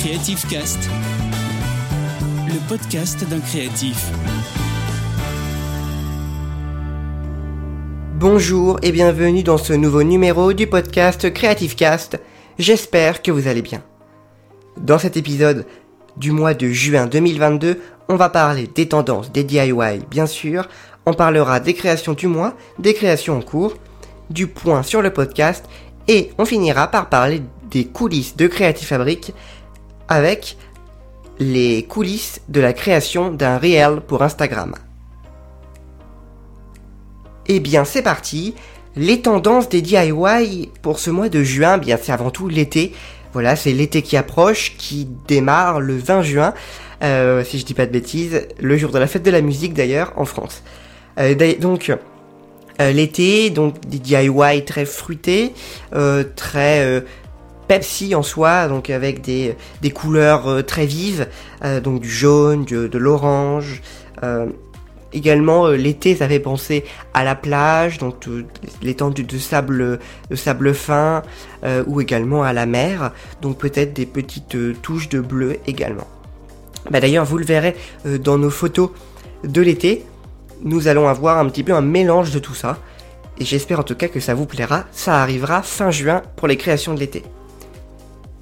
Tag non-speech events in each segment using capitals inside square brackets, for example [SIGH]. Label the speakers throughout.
Speaker 1: Creative Cast, le podcast d'un créatif.
Speaker 2: Bonjour et bienvenue dans ce nouveau numéro du podcast Creative Cast. J'espère que vous allez bien. Dans cet épisode du mois de juin 2022, on va parler des tendances des DIY, bien sûr. On parlera des créations du mois, des créations en cours, du point sur le podcast et on finira par parler des coulisses de Creative Fabric avec les coulisses de la création d'un réel pour Instagram. Eh bien c'est parti, les tendances des DIY pour ce mois de juin, bien c'est avant tout l'été. Voilà, c'est l'été qui approche, qui démarre le 20 juin, euh, si je dis pas de bêtises, le jour de la fête de la musique d'ailleurs en France. Euh, donc euh, l'été, donc des DIY très fruités, très Pepsi en soi, donc avec des, couleurs très vives, donc du jaune, de l'orange. Également l'été ça fait penser à la plage, donc l'étendue de sable, de sable fin, ou également à la mer, donc peut-être des petites touches de bleu également. Bah D'ailleurs, vous le verrez euh, dans nos photos de l'été, nous allons avoir un petit peu un mélange de tout ça. Et j'espère en tout cas que ça vous plaira. Ça arrivera fin juin pour les créations de l'été.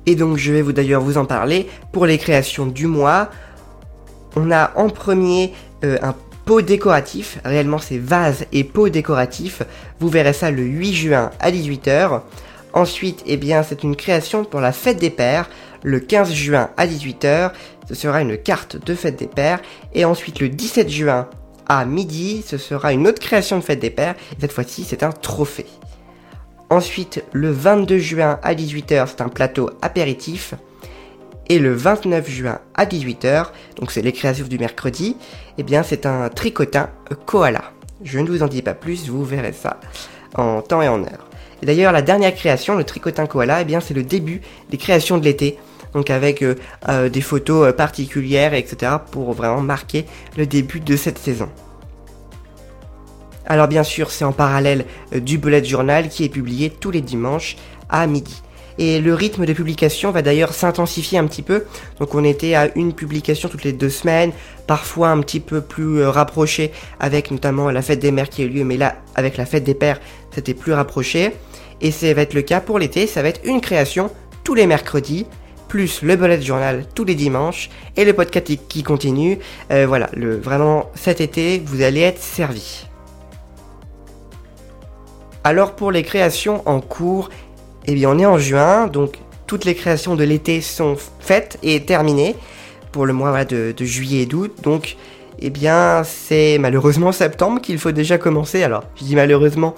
Speaker 2: Et donc je vais vous d'ailleurs vous en parler pour les créations du mois. On a en premier euh, un pot décoratif. Réellement c'est vase et pot décoratif. Vous verrez ça le 8 juin à 18h. Ensuite, eh bien, c'est une création pour la fête des pères, le 15 juin à 18h. Ce sera une carte de fête des pères. Et ensuite, le 17 juin à midi, ce sera une autre création de fête des pères. Et cette fois-ci, c'est un trophée. Ensuite, le 22 juin à 18h, c'est un plateau apéritif. Et le 29 juin à 18h, donc c'est les créations du mercredi, eh bien c'est un tricotin koala. Je ne vous en dis pas plus, vous verrez ça en temps et en heure. Et d'ailleurs, la dernière création, le tricotin koala, eh bien, c'est le début des créations de l'été. Donc avec euh, euh, des photos euh, particulières, etc. pour vraiment marquer le début de cette saison. Alors bien sûr, c'est en parallèle du bullet journal qui est publié tous les dimanches à midi. Et le rythme de publication va d'ailleurs s'intensifier un petit peu. Donc on était à une publication toutes les deux semaines, parfois un petit peu plus rapproché avec notamment la fête des mères qui a eu lieu, mais là avec la fête des pères c'était plus rapproché. Et ça va être le cas pour l'été, ça va être une création tous les mercredis, plus le bullet journal tous les dimanches, et le podcast qui continue. Euh, voilà, le, vraiment cet été, vous allez être servi. Alors pour les créations en cours, eh bien on est en juin, donc toutes les créations de l'été sont faites et terminées pour le mois de, juillet et d'août. Donc eh bien c'est malheureusement [LAUGHS] septembre qu'il faut déjà commencer. Alors je dis malheureusement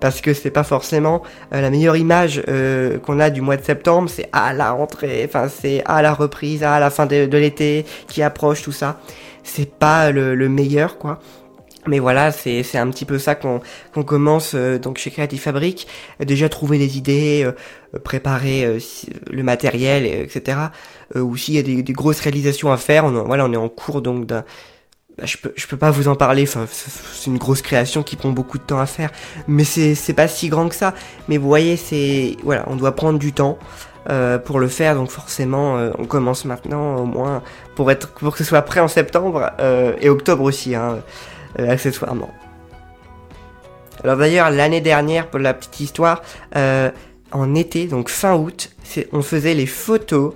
Speaker 2: parce que c'est pas forcément euh, la meilleure image euh, qu'on a du mois de septembre. C'est à la rentrée, enfin c'est à la reprise, à la fin de, l'été qui approche, tout ça. C'est pas le, meilleur, quoi. Mais voilà, c'est un petit peu ça qu'on qu'on commence euh, donc chez Creative Fabric. déjà trouver des idées, préparer le matériel, etc. ou s'il y a des, des, grosses réalisations à faire, on, voilà, on est en cours donc d'un bah, je peux, je peux pas vous en parler, enfin, c'est une grosse création qui prend beaucoup de temps à faire, mais c'est, c'est pas si grand que ça. Mais vous voyez, c'est, voilà, on doit prendre du temps euh, pour le faire, donc forcément, euh, on commence maintenant au moins pour être, pour que ce soit prêt en septembre euh, et octobre aussi, hein, accessoirement. Alors d'ailleurs, l'année dernière, pour la petite histoire, en été, donc fin août, on faisait les photos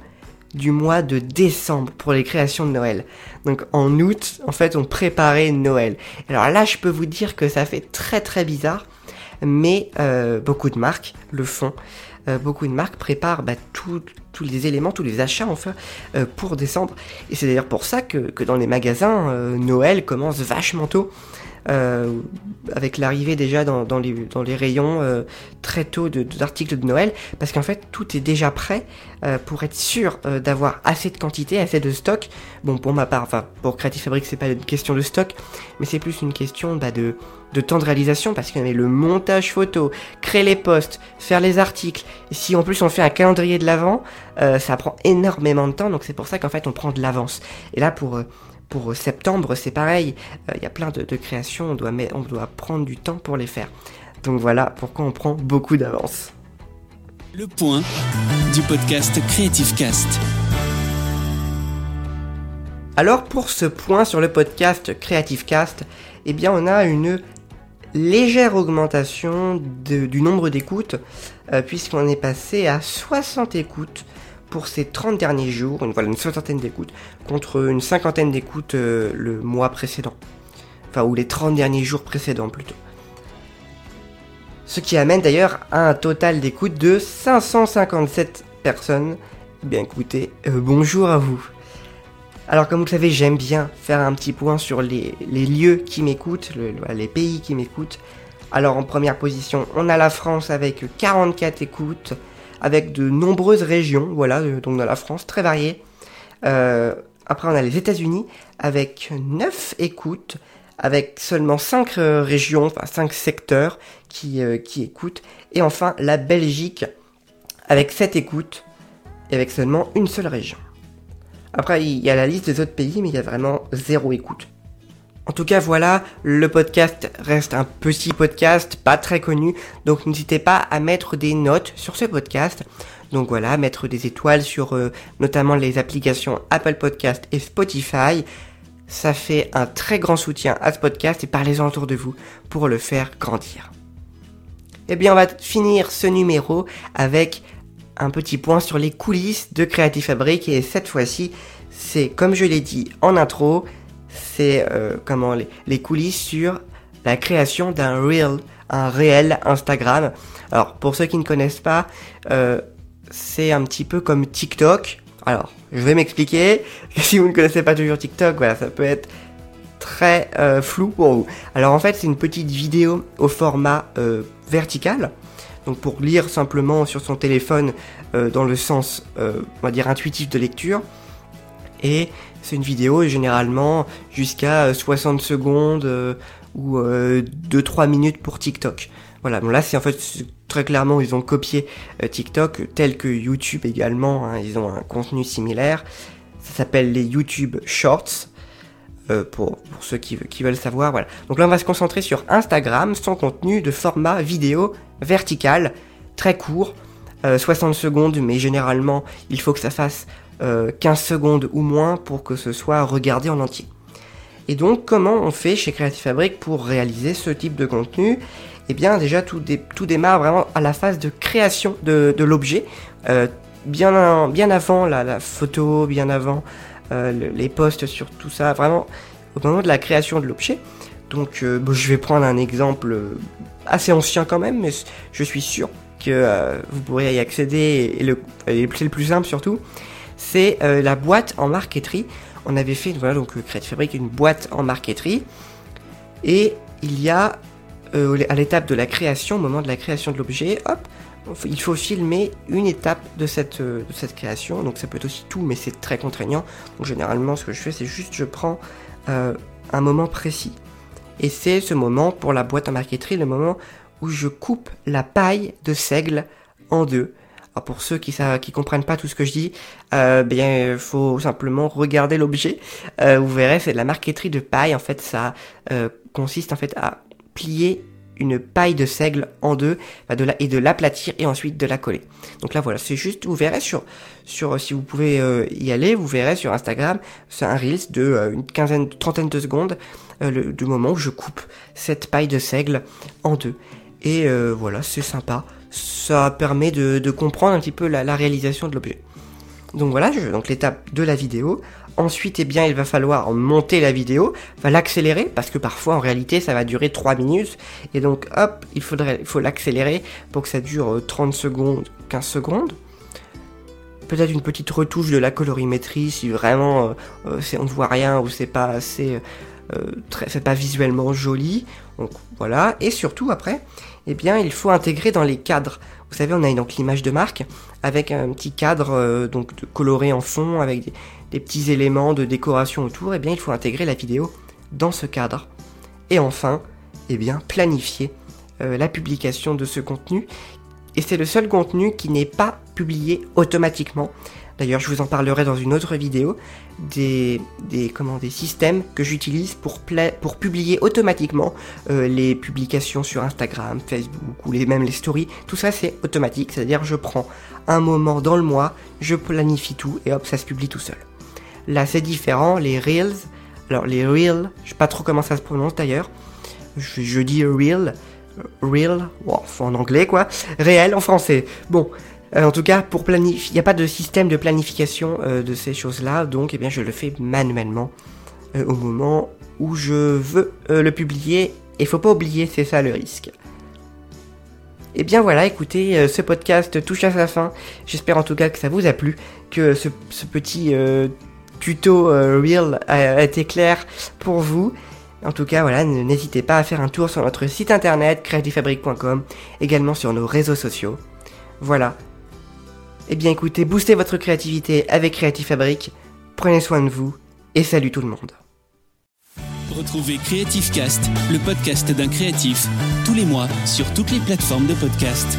Speaker 2: du mois de décembre pour les créations de Noël. Donc en août, en fait, on préparait Noël. Alors là, je peux vous dire que ça fait très très bizarre, mais euh, beaucoup de marques le font. Euh, beaucoup de marques préparent bah, tous les éléments, tous les achats enfin euh, pour décembre. Et c'est d'ailleurs pour ça que, que dans les magasins, Noël commence vachement tôt. Euh, avec l'arrivée déjà dans, les, rayons euh, très tôt d'articles de, Noël, parce qu'en fait tout est déjà prêt euh, pour être sûr d'avoir assez de quantité, assez de stock. Bon, pour ma part, enfin pour Creative Fabric, c'est pas une question de stock, mais c'est plus une question bah, de, temps de réalisation, parce qu'il y avait le montage photo, créer les posts, faire les articles. Si en plus on fait un calendrier de l'avant, ça prend énormément de temps, donc c'est pour ça qu'en fait on prend de l'avance. Et là pour pour septembre, c'est pareil. Il euh, y a plein de, créations, on doit, on doit prendre du temps pour les faire. Donc voilà pourquoi on prend beaucoup d'avance.
Speaker 1: Le point du podcast Creative Cast.
Speaker 2: Alors pour ce point sur le podcast Creative Cast, eh bien on a une légère augmentation du nombre d'écoutes, euh, puisqu'on est passé à 60 écoutes pour ces 30 derniers jours, une, voilà, une soixantaine d'écoutes, contre une cinquantaine d'écoutes euh, le mois précédent. Enfin, ou les 30 derniers jours précédents plutôt. Ce qui amène d'ailleurs à un total d'écoutes de 557 personnes. Eh bien écoutez, euh, bonjour à vous. Alors comme vous le savez, j'aime bien faire un petit point sur les, lieux qui m'écoutent, les pays qui m'écoutent. Alors en première position, on a la France avec 44 écoutes, avec de nombreuses régions, voilà, euh, donc dans la France, très variées. Euh, après on a les États-Unis avec 9 écoutes, avec seulement 5 euh, régions, enfin 5 secteurs qui, qui écoutent. Et enfin la Belgique avec 7 écoutes, et avec seulement une seule région. Après, il y a la liste des autres pays, mais il y a vraiment zéro écoute. En tout cas, voilà, le podcast reste un petit podcast, pas très connu, donc n'hésitez pas à mettre des notes sur ce podcast. Donc voilà, mettre des étoiles sur euh, notamment les applications Apple Podcast et Spotify. Ça fait un très grand soutien à ce podcast et parlez-en autour de vous pour le faire grandir. Eh bien, on va finir ce numéro avec un petit point sur les coulisses de Creative Fabric et cette fois-ci, c'est comme je l'ai dit en intro, c'est euh, comment les, coulisses sur la création d'un reel, un réel Instagram. Alors pour ceux qui ne connaissent pas, euh, c'est un petit peu comme TikTok. Alors je vais m'expliquer. [LAUGHS] Si vous ne connaissez pas toujours TikTok, voilà, ça peut être très euh, flou pour vous. Alors en fait, c'est une petite vidéo au format vertical donc pour lire simplement sur son téléphone dans le sens, on va dire, intuitif de lecture. Et c'est une vidéo généralement jusqu'à 60 euh, secondes ou 2-3 minutes pour TikTok. Voilà, bon là c'est en fait très clairement ils ont copié TikTok tel que YouTube également, hein, ils ont un contenu similaire. Ça s'appelle les YouTube Shorts. pour, ceux qui, veulent savoir. Voilà. Donc là, on va se concentrer sur Instagram, son contenu de format vidéo vertical, très court, 60 euh, secondes, mais généralement il faut que ça fasse 15 euh, secondes ou moins pour que ce soit regardé en entier. Et donc comment on fait chez Creative Fabric pour réaliser ce type de contenu? Eh bien déjà tout, tout, démarre vraiment à la phase de création de, l'objet, euh, bien, bien avant la, photo, bien avant les posts sur tout ça, vraiment au moment de la création de l'objet. Donc je vais prendre un exemple assez ancien quand même, mais je suis sûr que euh, vous pourrez y accéder et, le, c'est le plus simple surtout. C'est euh, la boîte en marqueterie. On avait fait, voilà, donc Creative Fabric, une boîte en marqueterie. Et il y a, euh, à l'étape de la création, au moment de la création de l'objet, hop, il faut filmer une étape de cette, de cette création. Donc ça peut être aussi tout, mais c'est très contraignant. Généralement, ce que je fais, c'est juste je prends un moment précis. Et c'est ce moment pour la boîte en marqueterie, le moment où je coupe la paille de seigle en deux. Alors pour ceux qui ne qui comprennent pas tout ce que je dis, euh, bien il faut simplement regarder l'objet. Euh, vous verrez, c'est de la marqueterie de paille. En fait, ça euh, consiste en fait à plier une paille de seigle en deux de la, et de l'aplatir et ensuite de la coller. Donc là voilà, c'est juste, vous verrez sur, sur si vous pouvez euh, y aller, vous verrez sur Instagram, c'est un reels de euh, une quinzaine, trentaine de secondes euh, le, du moment où je coupe cette paille de seigle en deux. Et voilà, c'est sympa. Ça permet de, comprendre un petit peu la, réalisation de l'objet. Donc voilà, je, donc l'étape de la vidéo. Ensuite, eh bien, il va falloir monter la vidéo, va l'accélérer parce que parfois, en réalité, ça va durer 3 minutes. Et donc, hop, il faudrait, faut l'accélérer pour que ça dure 30 euh, secondes, 15 secondes. Peut-être une petite retouche de la colorimétrie si vraiment euh, euh, on ne voit rien ou c'est pas assez, très, c'est pas visuellement joli. Donc voilà. Et surtout après, eh bien, il faut intégrer dans les cadres. Vous savez, on a donc l'image de marque avec un petit cadre donc coloré en fond avec des, petits éléments de décoration autour, eh bien il faut intégrer la vidéo dans ce cadre. Et enfin, eh bien planifier euh, la publication de ce contenu. Et c'est le seul contenu qui n'est pas publié automatiquement. D'ailleurs, je vous en parlerai dans une autre vidéo des, des, comment, systèmes que j'utilise pour, publier automatiquement euh, les publications sur Instagram, Facebook ou même les stories. Tout ça, c'est automatique, c'est-à-dire je prends un moment dans le mois, je planifie tout et hop, ça se publie tout seul. Là, c'est différent. Les Reels, alors les Reels, je sais pas trop comment ça se prononce d'ailleurs. Je, dis Reel, Real, en anglais quoi. Réel en français. Bon, en tout cas, il n'y a pas de système de planification euh, de ces choses-là, donc eh bien, je le fais manuellement euh, au moment où je veux le publier. Et faut pas oublier, c'est ça le risque. Et eh bien voilà, écoutez, ce podcast touche à sa fin. J'espère en tout cas que ça vous a plu, que ce, petit tuto real a, été clair pour vous. En tout cas, voilà, n'hésitez pas à faire un tour sur notre site internet creativefabric.com, également sur nos réseaux sociaux. Voilà, eh bien écoutez, boostez votre créativité avec Creative Fabric, prenez soin de vous et salut tout le monde.
Speaker 1: Retrouvez Creative Cast, le podcast d'un créatif, tous les mois sur toutes les plateformes de podcast.